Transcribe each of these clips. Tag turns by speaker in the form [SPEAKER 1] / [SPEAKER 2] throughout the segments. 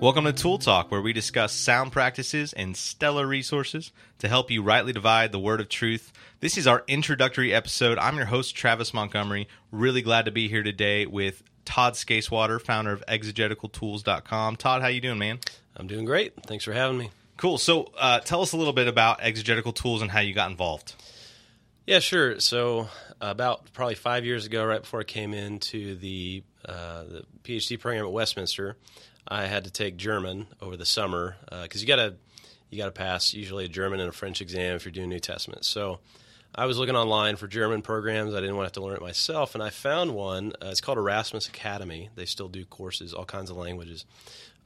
[SPEAKER 1] Welcome to Tool Talk, where we discuss sound practices and stellar resources to help you rightly divide the word of truth. This is our introductory episode. I'm your host, Travis Montgomery. Really glad to be here today with Todd Scacewater, founder of exegeticaltools.com. Todd, how you doing, man?
[SPEAKER 2] I'm doing great. Thanks for having me.
[SPEAKER 1] Cool. So, uh, tell us a little bit about Exegetical Tools and how you got involved.
[SPEAKER 2] Yeah, sure. So, about probably five years ago, right before I came into the, uh, the PhD program at Westminster, I had to take German over the summer because uh, you got to you got to pass usually a German and a French exam if you're doing New Testament. So I was looking online for German programs. I didn't want to have to learn it myself, and I found one. Uh, it's called Erasmus Academy. They still do courses, all kinds of languages.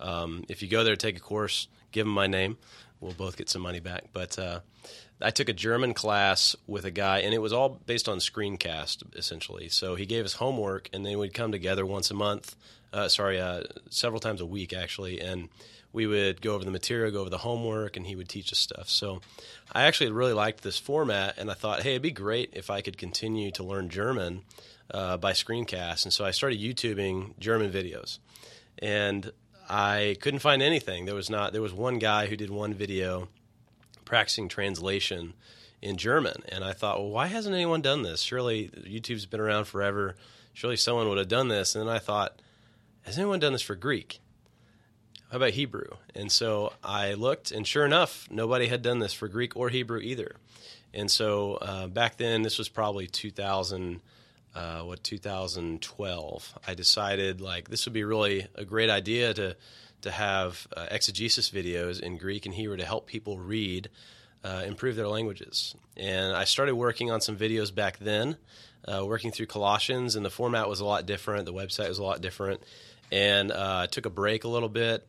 [SPEAKER 2] Um, if you go there, to take a course, give them my name. We'll both get some money back. But uh, I took a German class with a guy, and it was all based on screencast, essentially. So he gave us homework, and then we'd come together once a month. Uh, sorry, uh, several times a week, actually, and we would go over the material, go over the homework, and he would teach us stuff. So I actually really liked this format, and I thought, hey, it'd be great if I could continue to learn German uh, by screencast. And so I started YouTubing German videos, and I couldn't find anything. There was not. There was one guy who did one video practicing translation in German, and I thought, well, why hasn't anyone done this? Surely YouTube's been around forever. Surely someone would have done this. And then I thought, has anyone done this for Greek? How about Hebrew? And so I looked, and sure enough, nobody had done this for Greek or Hebrew either. And so uh, back then, this was probably 2000, uh, what 2012. I decided like this would be really a great idea to to have uh, exegesis videos in Greek and Hebrew to help people read, uh, improve their languages. And I started working on some videos back then, uh, working through Colossians, and the format was a lot different. The website was a lot different, and uh, took a break a little bit.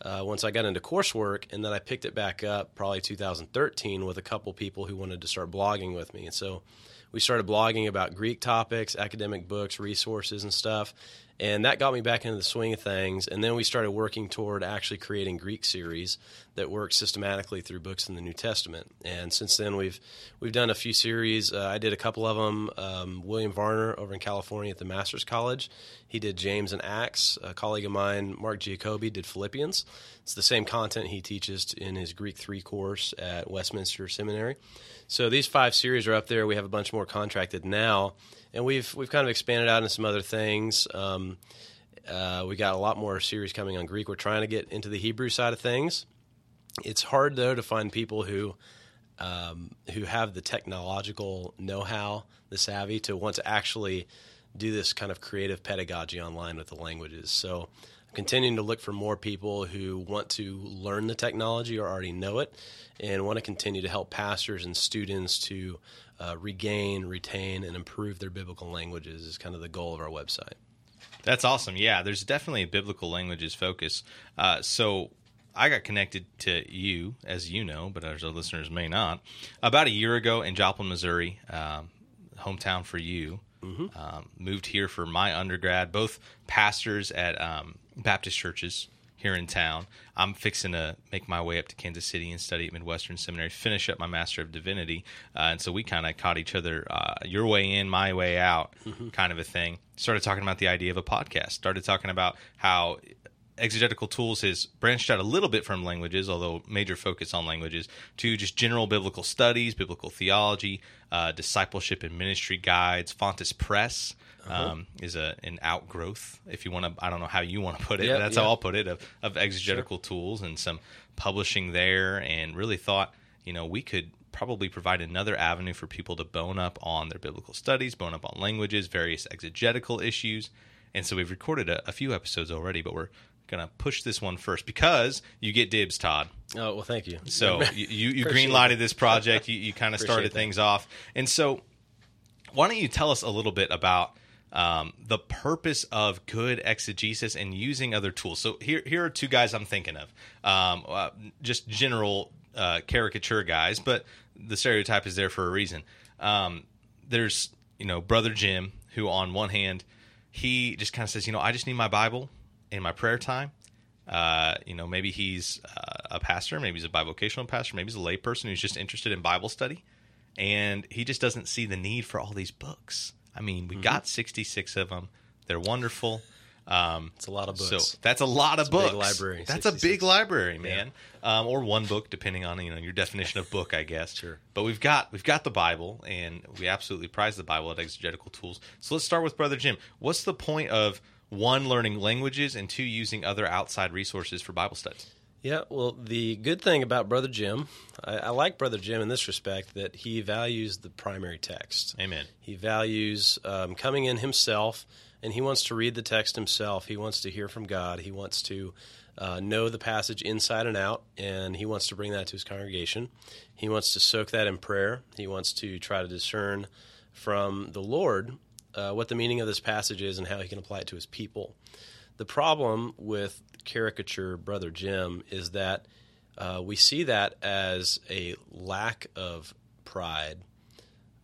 [SPEAKER 2] Uh, once I got into coursework, and then I picked it back up probably 2013 with a couple people who wanted to start blogging with me. And so we started blogging about Greek topics, academic books, resources, and stuff and that got me back into the swing of things. And then we started working toward actually creating Greek series that work systematically through books in the New Testament. And since then, we've we've done a few series. Uh, I did a couple of them. Um, William Varner over in California at the Masters College, he did James and Acts. A colleague of mine, Mark Giacobbe, did Philippians. It's the same content he teaches in his Greek three course at Westminster Seminary. So these five series are up there. We have a bunch more contracted now and we've we've kind of expanded out into some other things. Um, uh, we got a lot more series coming on Greek. We're trying to get into the Hebrew side of things. It's hard though to find people who um, who have the technological know-how, the savvy to want to actually do this kind of creative pedagogy online with the languages. So I'm continuing to look for more people who want to learn the technology or already know it and want to continue to help pastors and students to uh, regain, retain, and improve their biblical languages is kind of the goal of our website.
[SPEAKER 1] That's awesome. Yeah, there's definitely a biblical languages focus. Uh, so I got connected to you, as you know, but as our listeners may not, about a year ago in Joplin, Missouri, um, hometown for you. Mm-hmm. Um, moved here for my undergrad, both pastors at um, Baptist churches here in town. I'm fixing to make my way up to Kansas City and study at Midwestern Seminary, finish up my Master of Divinity. Uh, and so we kind of caught each other, uh, your way in, my way out, mm-hmm. kind of a thing. Started talking about the idea of a podcast. Started talking about how exegetical tools has branched out a little bit from languages, although major focus on languages, to just general biblical studies, biblical theology, uh, discipleship and ministry guides, Fontes Press uh-huh. um, is a an outgrowth, if you want to. I don't know how you want to put it. That's how I'll put it of, of exegetical sure. tools and some publishing there, and really thought you know we could probably provide another avenue for people to bone up on their biblical studies, bone up on languages, various exegetical issues. And so we've recorded a, a few episodes already, but we're gonna push this one first because you get dibs, Todd.
[SPEAKER 2] Oh well, thank you.
[SPEAKER 1] So you you, you green lighted this project. You, you kind of started that. things off, and so why don't you tell us a little bit about um, the purpose of good exegesis and using other tools. So here, here are two guys I'm thinking of, um, uh, just general uh, caricature guys, but the stereotype is there for a reason. Um, there's you know brother Jim, who on one hand he just kind of says, you know, I just need my Bible in my prayer time. Uh, you know, maybe he's uh, a pastor, maybe he's a bivocational pastor, maybe he's a layperson who's just interested in Bible study, and he just doesn't see the need for all these books. I mean, we mm-hmm. got 66 of them. They're wonderful. Um,
[SPEAKER 2] It's a lot of books.
[SPEAKER 1] so that's a lot of
[SPEAKER 2] a
[SPEAKER 1] books.
[SPEAKER 2] big library,
[SPEAKER 1] That's a big library, man. Um, or one book, depending on you know your definition of book, I guess.
[SPEAKER 2] Sure.
[SPEAKER 1] But we've got we've got the Bible, and we absolutely prize the Bible at Exegetical Tools. So let's start with Brother Jim. What's the point of one learning languages and two using other outside resources for Bible studies
[SPEAKER 2] Yeah, well, the good thing about Brother Jim, I, I like Brother Jim in this respect that he values the primary text.
[SPEAKER 1] Amen.
[SPEAKER 2] He values um, coming in himself, and he wants to read the text himself. He wants to hear from God. He wants to uh, know the passage inside and out, and he wants to bring that to his congregation. He wants to soak that in prayer. He wants to try to discern from the Lord uh, what the meaning of this passage is and how he can apply it to his people. The problem with caricature Brother Jim is that uh, we see that as a lack of pride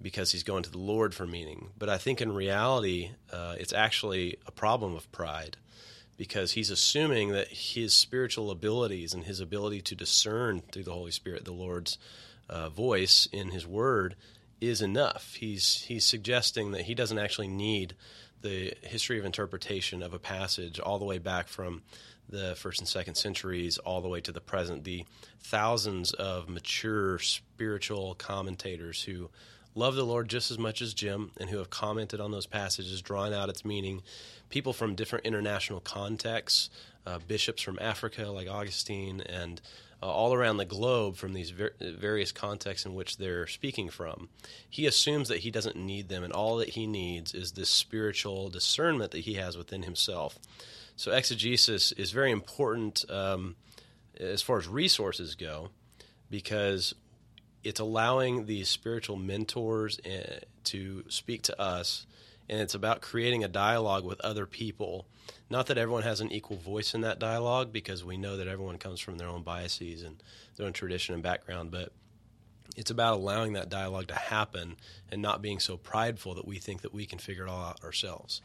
[SPEAKER 2] because he's going to the Lord for meaning. But I think in reality, uh, it's actually a problem of pride because he's assuming that his spiritual abilities and his ability to discern through the Holy Spirit the Lord's uh, voice in his word is enough. He's he's suggesting that he doesn't actually need the history of interpretation of a passage all the way back from the first and second centuries all the way to the present. The thousands of mature spiritual commentators who love the Lord just as much as Jim and who have commented on those passages, drawn out its meaning. People from different international contexts, uh, bishops from Africa like Augustine, and uh, all around the globe from these ver- various contexts in which they're speaking from. He assumes that he doesn't need them, and all that he needs is this spiritual discernment that he has within himself. So exegesis is very important um, as far as resources go, because it's allowing these spiritual mentors uh, to speak to us, and it's about creating a dialogue with other people. Not that everyone has an equal voice in that dialogue, because we know that everyone comes from their own biases and their own tradition and background, but it's about allowing that dialogue to happen and not being so prideful that we think that we can figure it all out ourselves.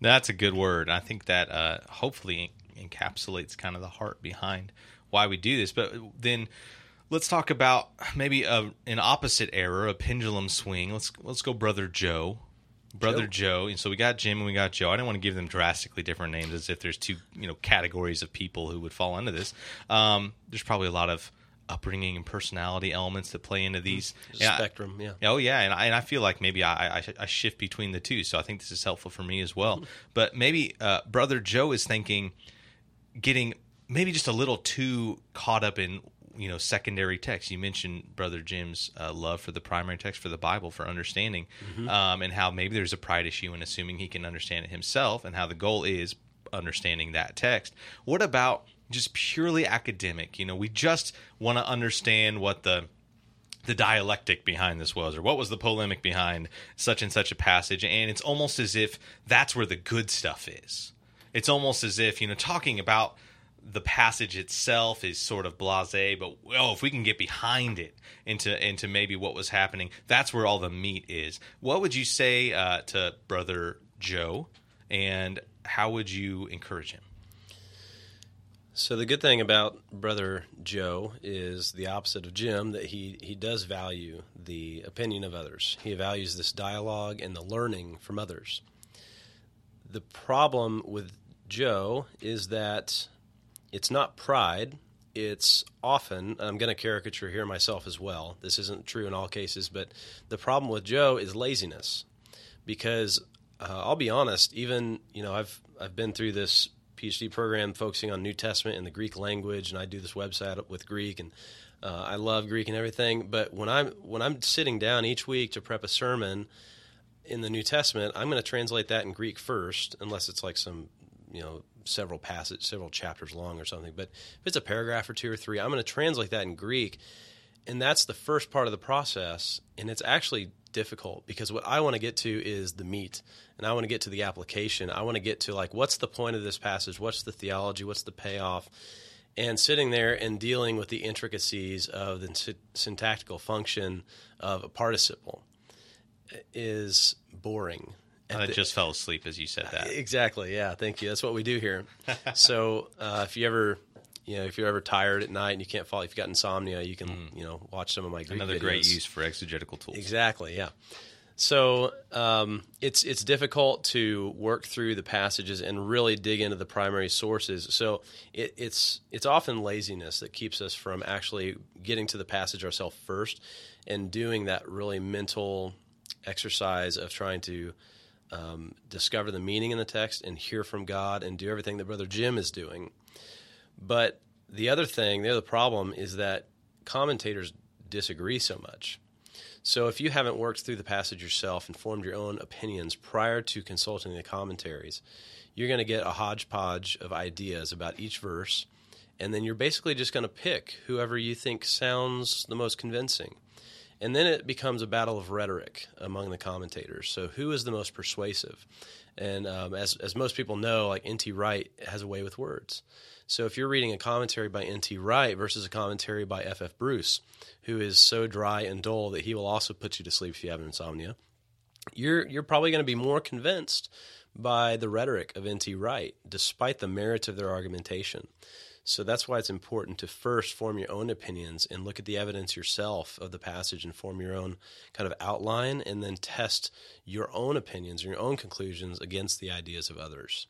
[SPEAKER 1] That's a good word. I think that uh, hopefully encapsulates kind of the heart behind why we do this. But then let's talk about maybe a, an opposite error, a pendulum swing. Let's let's go, brother Joe. Brother Joe. And so we got Jim and we got Joe. I don't want to give them drastically different names as if there's two, you know, categories of people who would fall into this. Um, there's probably a lot of upbringing and personality elements that play into these.
[SPEAKER 2] There's
[SPEAKER 1] I-
[SPEAKER 2] spectrum, yeah.
[SPEAKER 1] Oh yeah, and I, and I feel like maybe I, I, I shift between the two, so I think this is helpful for me as well. But maybe uh, brother Joe is thinking, getting maybe just a little too caught up in you know secondary text. You mentioned brother Jim's uh, love for the primary text for the Bible for understanding, um, and how maybe there's a pride issue in assuming he can understand it himself, and how the goal is understanding that text. What about just purely academic? You know, we just want to understand what the the dialectic behind this was, or what was the polemic behind such and such a passage. And it's almost as if that's where the good stuff is. It's almost as if, you know, talking about the passage itself is sort of blasé, but oh, if we can get behind it into into maybe what was happening, that's where all the meat is. What would you say uh, to brother Joe, and how would you encourage him?
[SPEAKER 2] So the good thing about brother Joe is the opposite of Jim that he he does value the opinion of others. He values this dialogue and the learning from others. The problem with Joe is that it's not pride. It's often, I'm going to caricature here myself as well. This isn't true in all cases, but the problem with Joe is laziness. Because uh, I'll be honest, even, you know, I've, I've been through this PhD program focusing on New Testament and the Greek language, and I do this website with Greek, and uh, I love Greek and everything. But when I'm when I'm sitting down each week to prep a sermon in the New Testament, I'm going to translate that in Greek first, unless it's like some you know several passages, several chapters long or something. But if it's a paragraph or two or three, I'm going to translate that in Greek, and that's the first part of the process, and it's actually difficult because what I want to get to is the meat and I want to get to the application. I want to get to like what's the point of this passage? What's the theology? What's the payoff? And sitting there and dealing with the intricacies of the sy- syntactical function of a participle is boring. At
[SPEAKER 1] I
[SPEAKER 2] the-
[SPEAKER 1] just fell asleep as you said that.
[SPEAKER 2] Exactly. Yeah. Thank you. That's what we do here. so uh, if you ever, you know, if you're ever tired at night and you can't fall, if you've got insomnia, you can, you know, watch some of my Greek
[SPEAKER 1] Mm. Another
[SPEAKER 2] videos.
[SPEAKER 1] great use for exegetical tools.
[SPEAKER 2] Exactly. Yeah. So um, it's it's difficult to work through the passages and really dig into the primary sources. So it, it's it's often laziness that keeps us from actually getting to the passage ourselves first and doing that really mental exercise of trying to um, discover the meaning in the text and hear from God and do everything that Brother Jim is doing. But the other thing, the other problem is that commentators disagree so much. So if you haven't worked through the passage yourself and formed your own opinions prior to consulting the commentaries, you're going to get a hodgepodge of ideas about each verse, and then you're basically just going to pick whoever you think sounds the most convincing. And then it becomes a battle of rhetoric among the commentators. So who is the most persuasive? And um, as as most people know, like N.T. Wright has a way with words. So if you're reading a commentary by N.T. Wright versus a commentary by F.F. Bruce, who is so dry and dull that he will also put you to sleep if you have insomnia, you're you're probably going to be more convinced by the rhetoric of N.T. Wright, despite the merits of their argumentation. So that's why it's important to first form your own opinions and look at the evidence yourself of the passage and form your own kind of outline and then test your own opinions and your own conclusions against the ideas of others.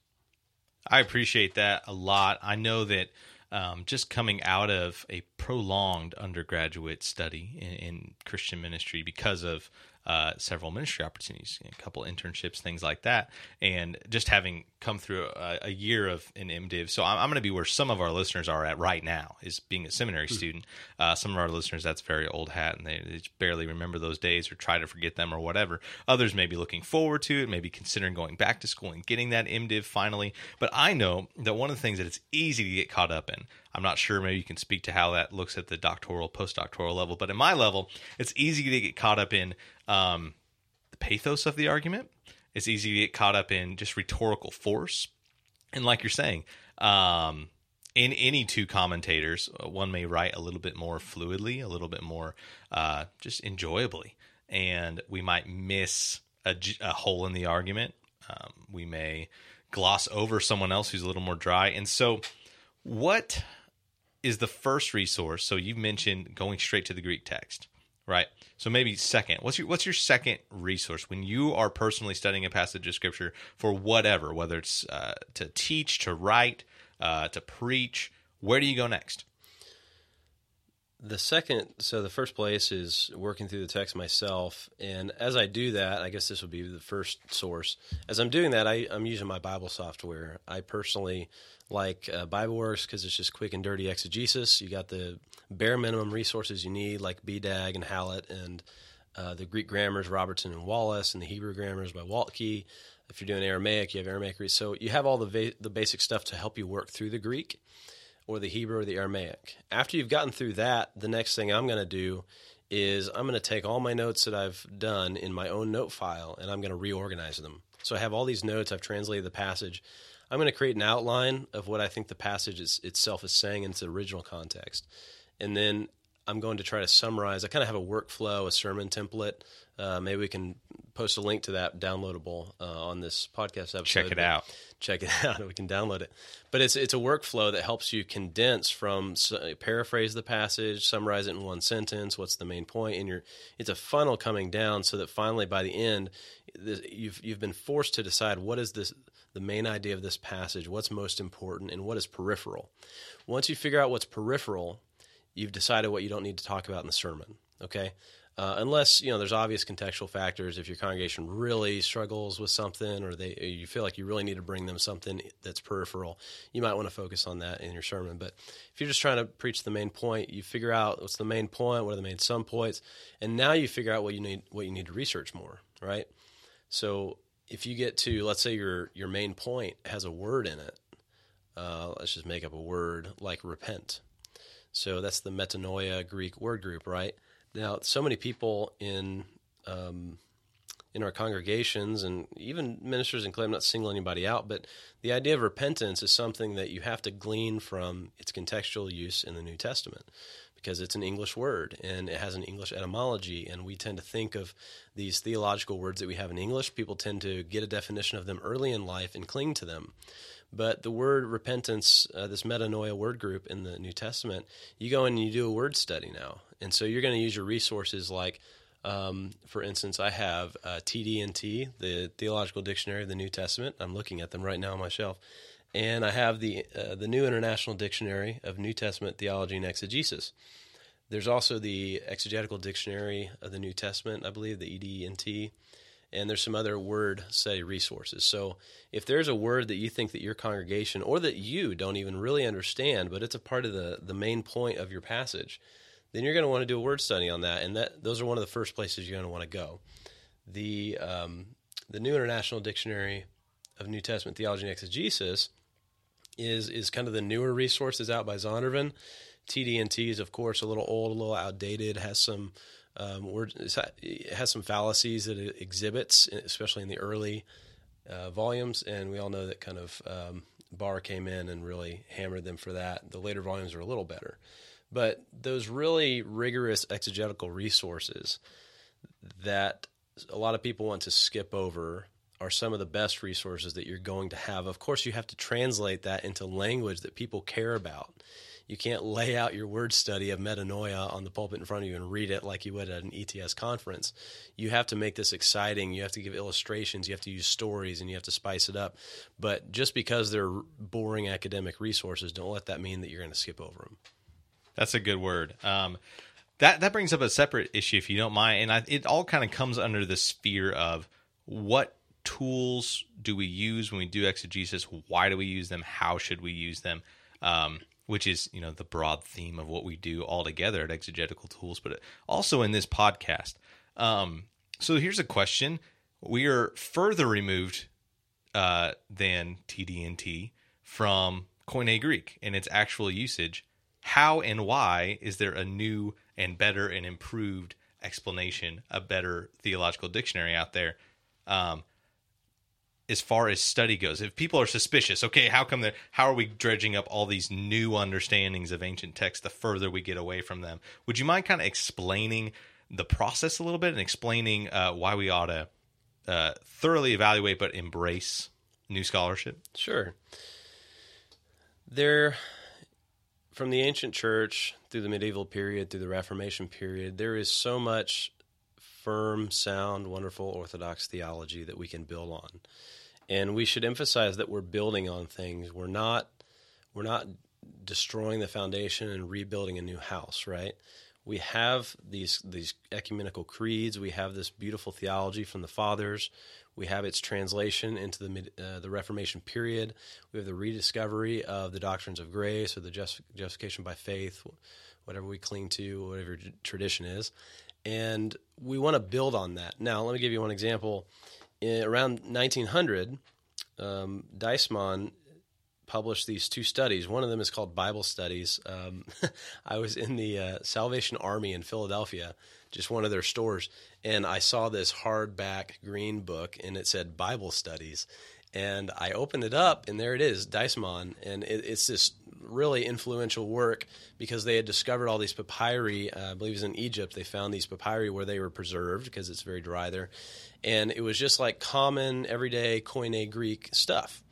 [SPEAKER 1] I appreciate that a lot. I know that um, just coming out of a prolonged undergraduate study in, in Christian ministry because of uh, several ministry opportunities, a couple internships, things like that, and just having come through a, a year of an MDiv. So I'm, I'm going to be where some of our listeners are at right now, is being a seminary mm-hmm. student. Uh, some of our listeners, that's very old hat, and they, they barely remember those days or try to forget them or whatever. Others may be looking forward to it, maybe considering going back to school and getting that MDiv finally. But I know that one of the things that it's easy to get caught up in. I'm not sure. Maybe you can speak to how that looks at the doctoral, postdoctoral level. But at my level, it's easy to get caught up in um, the pathos of the argument. It's easy to get caught up in just rhetorical force. And like you're saying, um, in any two commentators, uh, one may write a little bit more fluidly, a little bit more uh, just enjoyably, and we might miss a, a hole in the argument. Um, we may gloss over someone else who's a little more dry. And so, what is the first resource? So you mentioned going straight to the Greek text. Right. So maybe second. What's your what's your second resource when you are personally studying a passage of scripture for whatever, whether it's uh, to teach, to write, uh, to preach? Where do you go next?
[SPEAKER 2] The second, so the first place is working through the text myself, and as I do that, I guess this would be the first source. As I'm doing that, I, I'm using my Bible software. I personally like uh, BibleWorks because it's just quick and dirty exegesis. You got the bare minimum resources you need, like BDAG and HALOT, and uh, the Greek grammars, Robertson and Wallace, and the Hebrew grammars by Waltke. If you're doing Aramaic, you have Aramaic. So you have all the va- the basic stuff to help you work through the Greek, or the Hebrew, or the Aramaic. After you've gotten through that, the next thing I'm going to do is I'm going to take all my notes that I've done in my own note file, and I'm going to reorganize them. So I have all these notes. I've translated the passage. I'm going to create an outline of what I think the passage is, itself is saying in its original context and then I'm going to try to summarize. I kind of have a workflow, a sermon template. Uh, maybe we can post a link to that downloadable uh, on this podcast episode.
[SPEAKER 1] Check it out.
[SPEAKER 2] Check it out. We can download it. But it's it's a workflow that helps you condense from paraphrase the passage, summarize it in one sentence. What's the main point? And you're it's a funnel coming down so that finally by the end, you've you've been forced to decide what is this the main idea of this passage, what's most important, and what is peripheral. Once you figure out what's peripheral you've decided what you don't need to talk about in the sermon. Okay. Uh, unless you know there's obvious contextual factors. If your congregation really struggles with something, or they you feel like you really need to bring them something that's peripheral, you might want to focus on that in your sermon. But if you're just trying to preach the main point, you figure out what's the main point, what are the main some points, and now you figure out what you need what you need to research more, right? So if you get to let's say your your main point has a word in it, uh, let's just make up a word like repent so that's the metanoia Greek word group, right? Now, so many people in um, in our congregations and even ministers and claim not singling anybody out, but the idea of repentance is something that you have to glean from its contextual use in the New Testament because it's an English word and it has an English etymology. And we tend to think of these theological words that we have in English. People tend to get a definition of them early in life and cling to them. But the word repentance, uh, this metanoia word group in the New Testament, you go in and you do a word study now. And so you're going to use your resources like Um, for instance, I have uh, TDNT, the Theological Dictionary of the New Testament. I'm looking at them right now on my shelf, and I have the uh, the New International Dictionary of New Testament Theology and Exegesis. There's also the Exegetical Dictionary of the New Testament, I believe, the EDNT, and there's some other word study resources. So if there's a word that you think that your congregation or that you don't even really understand, but it's a part of the the main point of your passage, then you're going to want to do a word study on that, and that those are one of the first places you're going to want to go. The um, the New International Dictionary of New Testament Theology and Exegesis is is kind of the newer resources out by Zondervan. TDNT is of course a little old, a little outdated, has some um, words, it has some fallacies that it exhibits, especially in the early uh, volumes, and we all know that kind of um, Barr came in and really hammered them for that. The later volumes are a little better, but those really rigorous exegetical resources that a lot of people want to skip over are some of the best resources that you're going to have. Of course, you have to translate that into language that people care about. You can't lay out your word study of metanoia on the pulpit in front of you and read it like you would at an ETS conference. You have to make this exciting. You have to give illustrations. You have to use stories and you have to spice it up. But just because they're boring academic resources, don't let that mean that you're going to skip over them.
[SPEAKER 1] That's a good word. Um, that that brings up a separate issue, if you don't mind, and I, it all kind of comes under the sphere of what tools do we use when we do exegesis? Why do we use them? How should we use them? Um, which is you know the broad theme of what we do all together at Exegetical Tools, but also in this podcast. Um, so here's a question: We are further removed uh, than TDNT from Koine Greek and its actual usage. How and why is there a new and better and improved explanation, a better theological dictionary out there? Um, as far as study goes. If people are suspicious okay how come they how are we dredging up all these new understandings of ancient texts the further we get away from them? Would you mind kind of explaining the process a little bit and explaining uh, why we ought to uh, thoroughly evaluate but embrace new scholarship?
[SPEAKER 2] Sure. There from the ancient church through the medieval period through the reformation period there is so much firm sound wonderful orthodox theology that we can build on and we should emphasize that we're building on things. We're not we're not destroying the foundation and rebuilding a new house, right? We have these these ecumenical creeds. We have this beautiful theology from the fathers. We have its translation into the uh, the Reformation period. We have the rediscovery of the doctrines of grace or the just, justification by faith, whatever we cling to, whatever tradition is, and we want to build on that. Now, let me give you one example around 1900, um, published these two studies. One of them is called Bible Studies. Um, I was in the uh, Salvation Army in Philadelphia, just one of their stores, and I saw this hardback green book, and it said Bible Studies. And I opened it up, and there it is, Deissmann, and it, it's this really influential work because they had discovered all these papyri. Uh, I believe it was in Egypt. They found these papyri where they were preserved because it's very dry there, and it was just like common everyday Koine Greek stuff.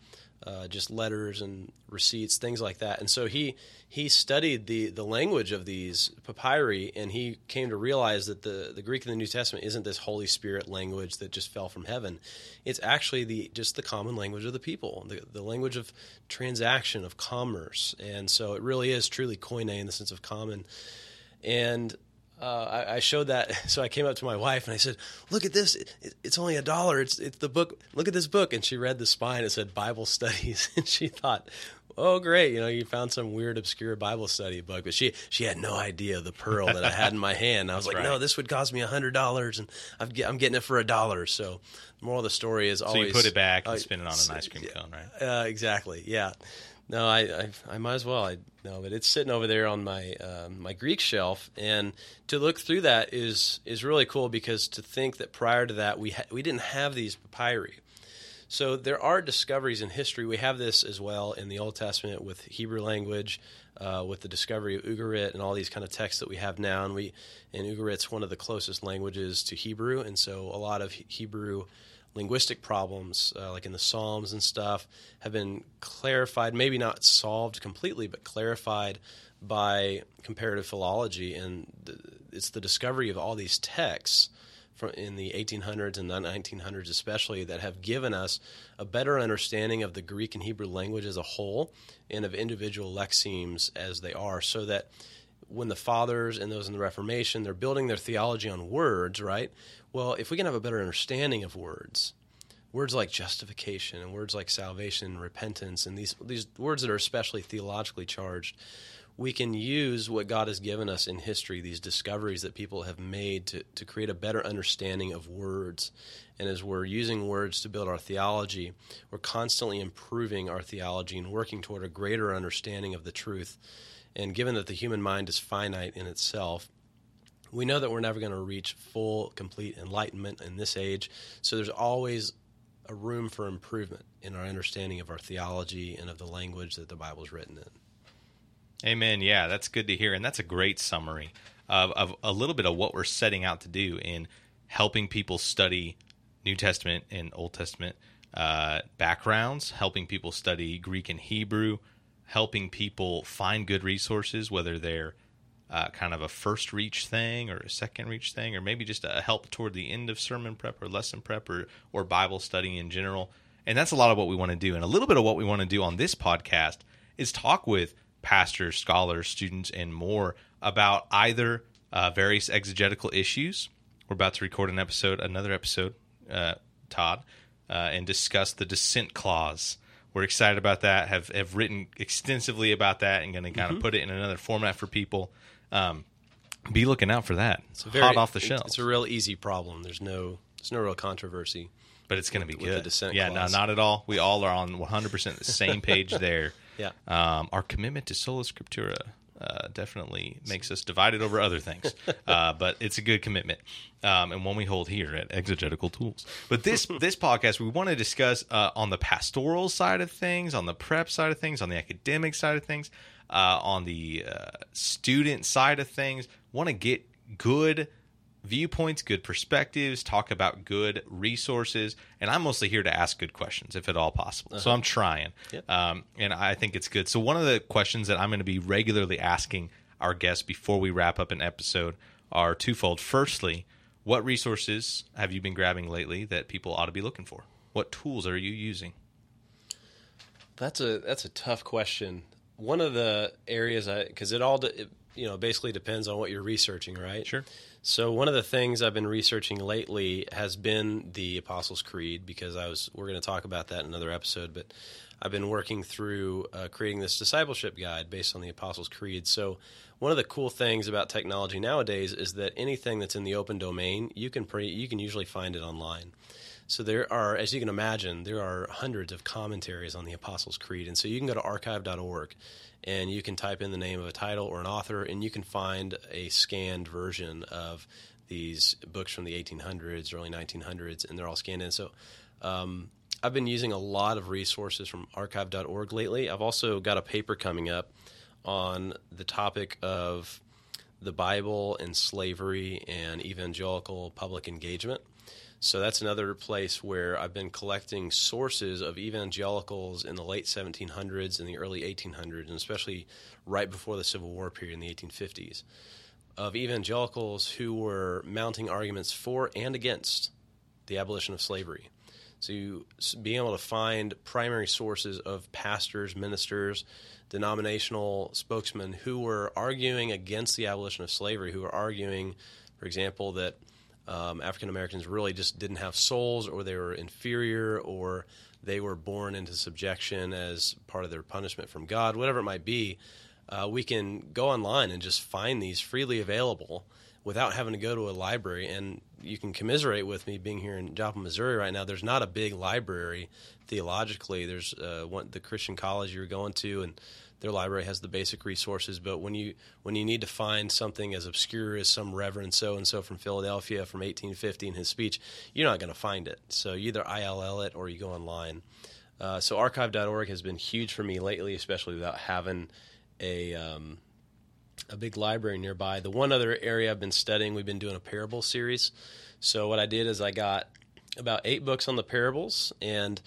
[SPEAKER 2] Uh, just letters and receipts, things like that. And so he he studied the the language of these papyri, and he came to realize that the the Greek in the New Testament isn't this Holy Spirit language that just fell from heaven. It's actually the just the common language of the people, the the language of transaction of commerce. And so it really is truly koine in the sense of common. And uh, I, I, showed that. So I came up to my wife and I said, "Look at this! It, it's only a dollar. It's it's the book. Look at this book." And she read the spine. It said Bible studies, and she thought, "Oh, great! You know, you found some weird, obscure Bible study book." But she she had no idea the pearl that I had in my hand. I was like, right. "No, this would cost me a hundred dollars, and I'm, I'm getting it for a dollar." So, the moral of the story is always
[SPEAKER 1] so you put it back and uh, spin it on an ice cream cone, right?
[SPEAKER 2] Uh, exactly. Yeah. No, I, I, I might as well. I no, but it's sitting over there on my um, my Greek shelf, and to look through that is is really cool because to think that prior to that we ha- we didn't have these papyri. So there are discoveries in history. We have this as well in the Old Testament with Hebrew language, uh, with the discovery of Ugarit and all these kind of texts that we have now. And we and Ugarit's one of the closest languages to Hebrew, and so a lot of Hebrew linguistic problems, uh, like in the Psalms and stuff, have been clarified, maybe not solved completely, but clarified by comparative philology, and the, it's the discovery of all these texts from in the 1800s and the 1900s, especially, that have given us a better understanding of the Greek and Hebrew language as a whole, and of individual lexemes as they are, so that when the fathers and those in the Reformation they're building their theology on words, right? Well, if we can have a better understanding of words, words like justification and words like salvation and repentance and these these words that are especially theologically charged we can use what God has given us in history, these discoveries that people have made to, to create a better understanding of words. And as we're using words to build our theology, we're constantly improving our theology and working toward a greater understanding of the truth. And given that the human mind is finite in itself, we know that we're never going to reach full, complete enlightenment in this age. So there's always a room for improvement in our understanding of our theology and of the language that the Bible is written in.
[SPEAKER 1] Amen. Yeah, that's good to hear. And that's a great summary of, of a little bit of what we're setting out to do in helping people study New Testament and Old Testament uh, backgrounds, helping people study Greek and Hebrew, helping people find good resources, whether they're uh, kind of a first reach thing or a second reach thing, or maybe just a help toward the end of sermon prep or lesson prep or, or Bible study in general. And that's a lot of what we want to do. And a little bit of what we want to do on this podcast is talk with pastors, scholars, students, and more about either uh, various exegetical issues. We're about to record an episode, another episode, uh, Todd, uh, and discuss the descent clause. We're excited about that. Have have written extensively about that, and going to kind of put it in another format for people. Um, be looking out for that. It's
[SPEAKER 2] very-
[SPEAKER 1] hot off the shelves,
[SPEAKER 2] It's a real easy problem. There's no there's no real controversy.
[SPEAKER 1] but it's going to be good. yeah, no, not at all. We all are on 100 percent the same page there.
[SPEAKER 2] Yeah.
[SPEAKER 1] Um, our commitment to sola scriptura uh, definitely makes us divided over other things, uh, but it's a good commitment, um, and one we hold here at Exegetical Tools. But this this podcast, we want to discuss uh, on the pastoral side of things, on the prep side of things, on the academic side of things, uh, on the uh, student side of things. Want to get good viewpoints, good perspectives, talk about good resources, and I'm mostly here to ask good questions, if at all possible. So I'm trying,
[SPEAKER 2] Yep.
[SPEAKER 1] um, and I think it's good. So one of the questions that I'm going to be regularly asking our guests before we wrap up an episode are twofold. Firstly, what resources have you been grabbing lately that people ought to be looking for? What tools are you using?
[SPEAKER 2] That's a that's a tough question. One of the areas I because it all it, you know basically depends on what you're researching, right?
[SPEAKER 1] Sure.
[SPEAKER 2] So one of the things I've been researching lately has been the Apostles' Creed because I was we're going to talk about that in another episode, but I've been working through uh, creating this discipleship guide based on the Apostles' Creed. So one of the cool things about technology nowadays is that anything that's in the open domain, you can pre- you can usually find it online. So there are, as you can imagine, there are hundreds of commentaries on the Apostles' Creed, and so you can go to archive.org and you can type in the name of a title or an author, and you can find a scanned version of these books from the 1800s, early 1900s, and they're all scanned in. So um, I've been using a lot of resources from archive.org lately. I've also got a paper coming up on the topic of the Bible and slavery and evangelical public engagement. So that's another place where I've been collecting sources of evangelicals in the late 1700s and the early 1800s, and especially right before the Civil War period in the 1850s, of evangelicals who were mounting arguments for and against the abolition of slavery. So being able to find primary sources of pastors, ministers, denominational spokesmen who were arguing against the abolition of slavery, who were arguing, for example, that um, African Americans really just didn't have souls, or they were inferior, or they were born into subjection as part of their punishment from God, whatever it might be. Uh, we can go online and just find these freely available without having to go to a library. And you can commiserate with me being here in Joplin, Missouri right now. There's not a big library theologically. There's uh, one, the Christian college you're going to, and their library has the basic resources. But when you when you need to find something as obscure as some Reverend so and so from Philadelphia from 1850 in his speech, you're not going to find it. So you either ILL it or you go online. Uh, so archive.org has been huge for me lately, especially without having a um, a big library nearby. The one other area I've been studying, we've been doing a parable series. So what I did is I got about eight books on the parables, and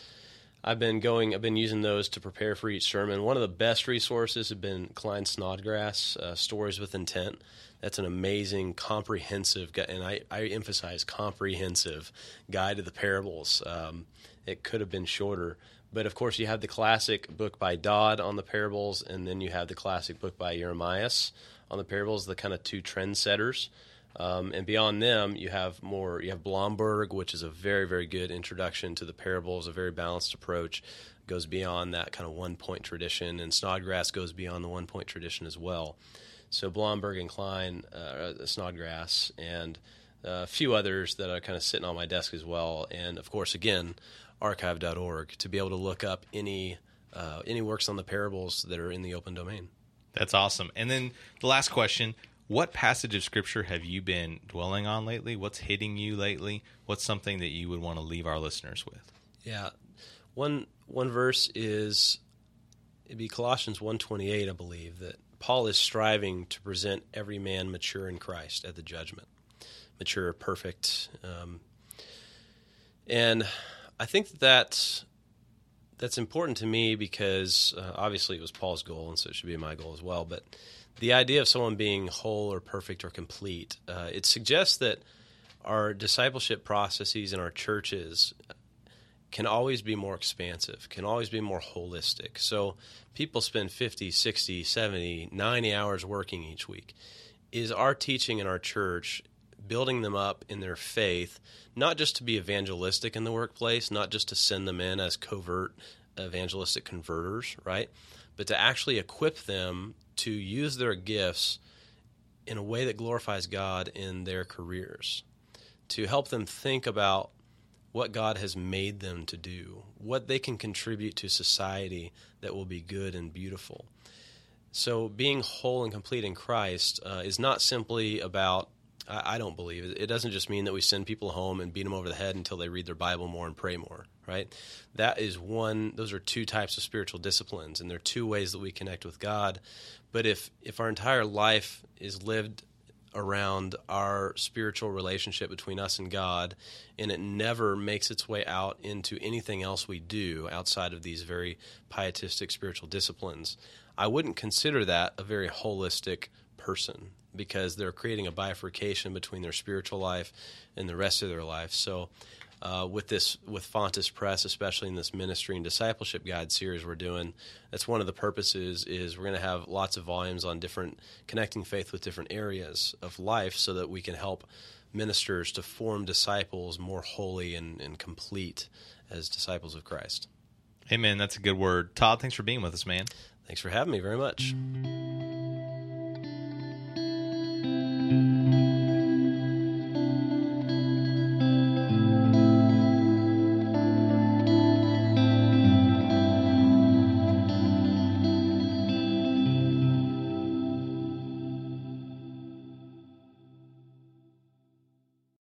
[SPEAKER 2] I've been going. I've been using those to prepare for each sermon. One of the best resources have been Klyne Snodgrass, uh, Stories with Intent. That's an amazing, comprehensive, and I, I emphasize comprehensive guide to the parables. Um, it could have been shorter, but of course, you have the classic book by Dodd on the parables, and then you have the classic book by Jeremias on the parables, the kind of two trendsetters. Um, and beyond them, you have more. You have Blomberg, which is a very, very good introduction to the parables, a very balanced approach. Goes beyond that kind of one point tradition, and Snodgrass goes beyond the one point tradition as well. So Blomberg and Klyne, uh, Snodgrass, and a few others that are kind of sitting on my desk as well. And of course, again, archive.org to be able to look up any uh, any works on the parables that are in the open domain.
[SPEAKER 1] That's awesome. And then the last question what passage of scripture have you been dwelling on lately? What's hitting you lately? What's something that you would want to leave our listeners with?
[SPEAKER 2] Yeah. One one verse is it'd be Colossians 128, I believe, that Paul is striving to present every man mature in Christ at the judgment. Mature, perfect. Um, and I think that that's, that's important to me because uh, obviously it was Paul's goal, and so it should be my goal as well. But the idea of someone being whole or perfect or complete, uh, it suggests that our discipleship processes in our churches can always be more expansive, can always be more holistic. So people spend 50, 60, 70, 90 hours working each week. Is our teaching in our church building them up in their faith, not just to be evangelistic in the workplace, not just to send them in as covert evangelistic converters, right? But to actually equip them to use their gifts in a way that glorifies God in their careers, to help them think about what God has made them to do, what they can contribute to society that will be good and beautiful. So, being whole and complete in Christ uh, is not simply about, I, I don't believe, it doesn't just mean that we send people home and beat them over the head until they read their Bible more and pray more, right? That is one, those are two types of spiritual disciplines, and there are two ways that we connect with God. But if if our entire life is lived around our spiritual relationship between us and God, and it never makes its way out into anything else we do outside of these very pietistic spiritual disciplines, I wouldn't consider that a very holistic person because they're creating a bifurcation between their spiritual life and the rest of their life. So uh, with this with Fontes Press, especially in this ministry and discipleship guide series we're doing. That's one of the purposes is we're going to have lots of volumes on different connecting faith with different areas of life, so that we can help ministers to form disciples more holy and, and complete as disciples of Christ.
[SPEAKER 1] Amen. That's a good word. Todd, thanks for being with us, man.
[SPEAKER 2] Thanks for having me very much.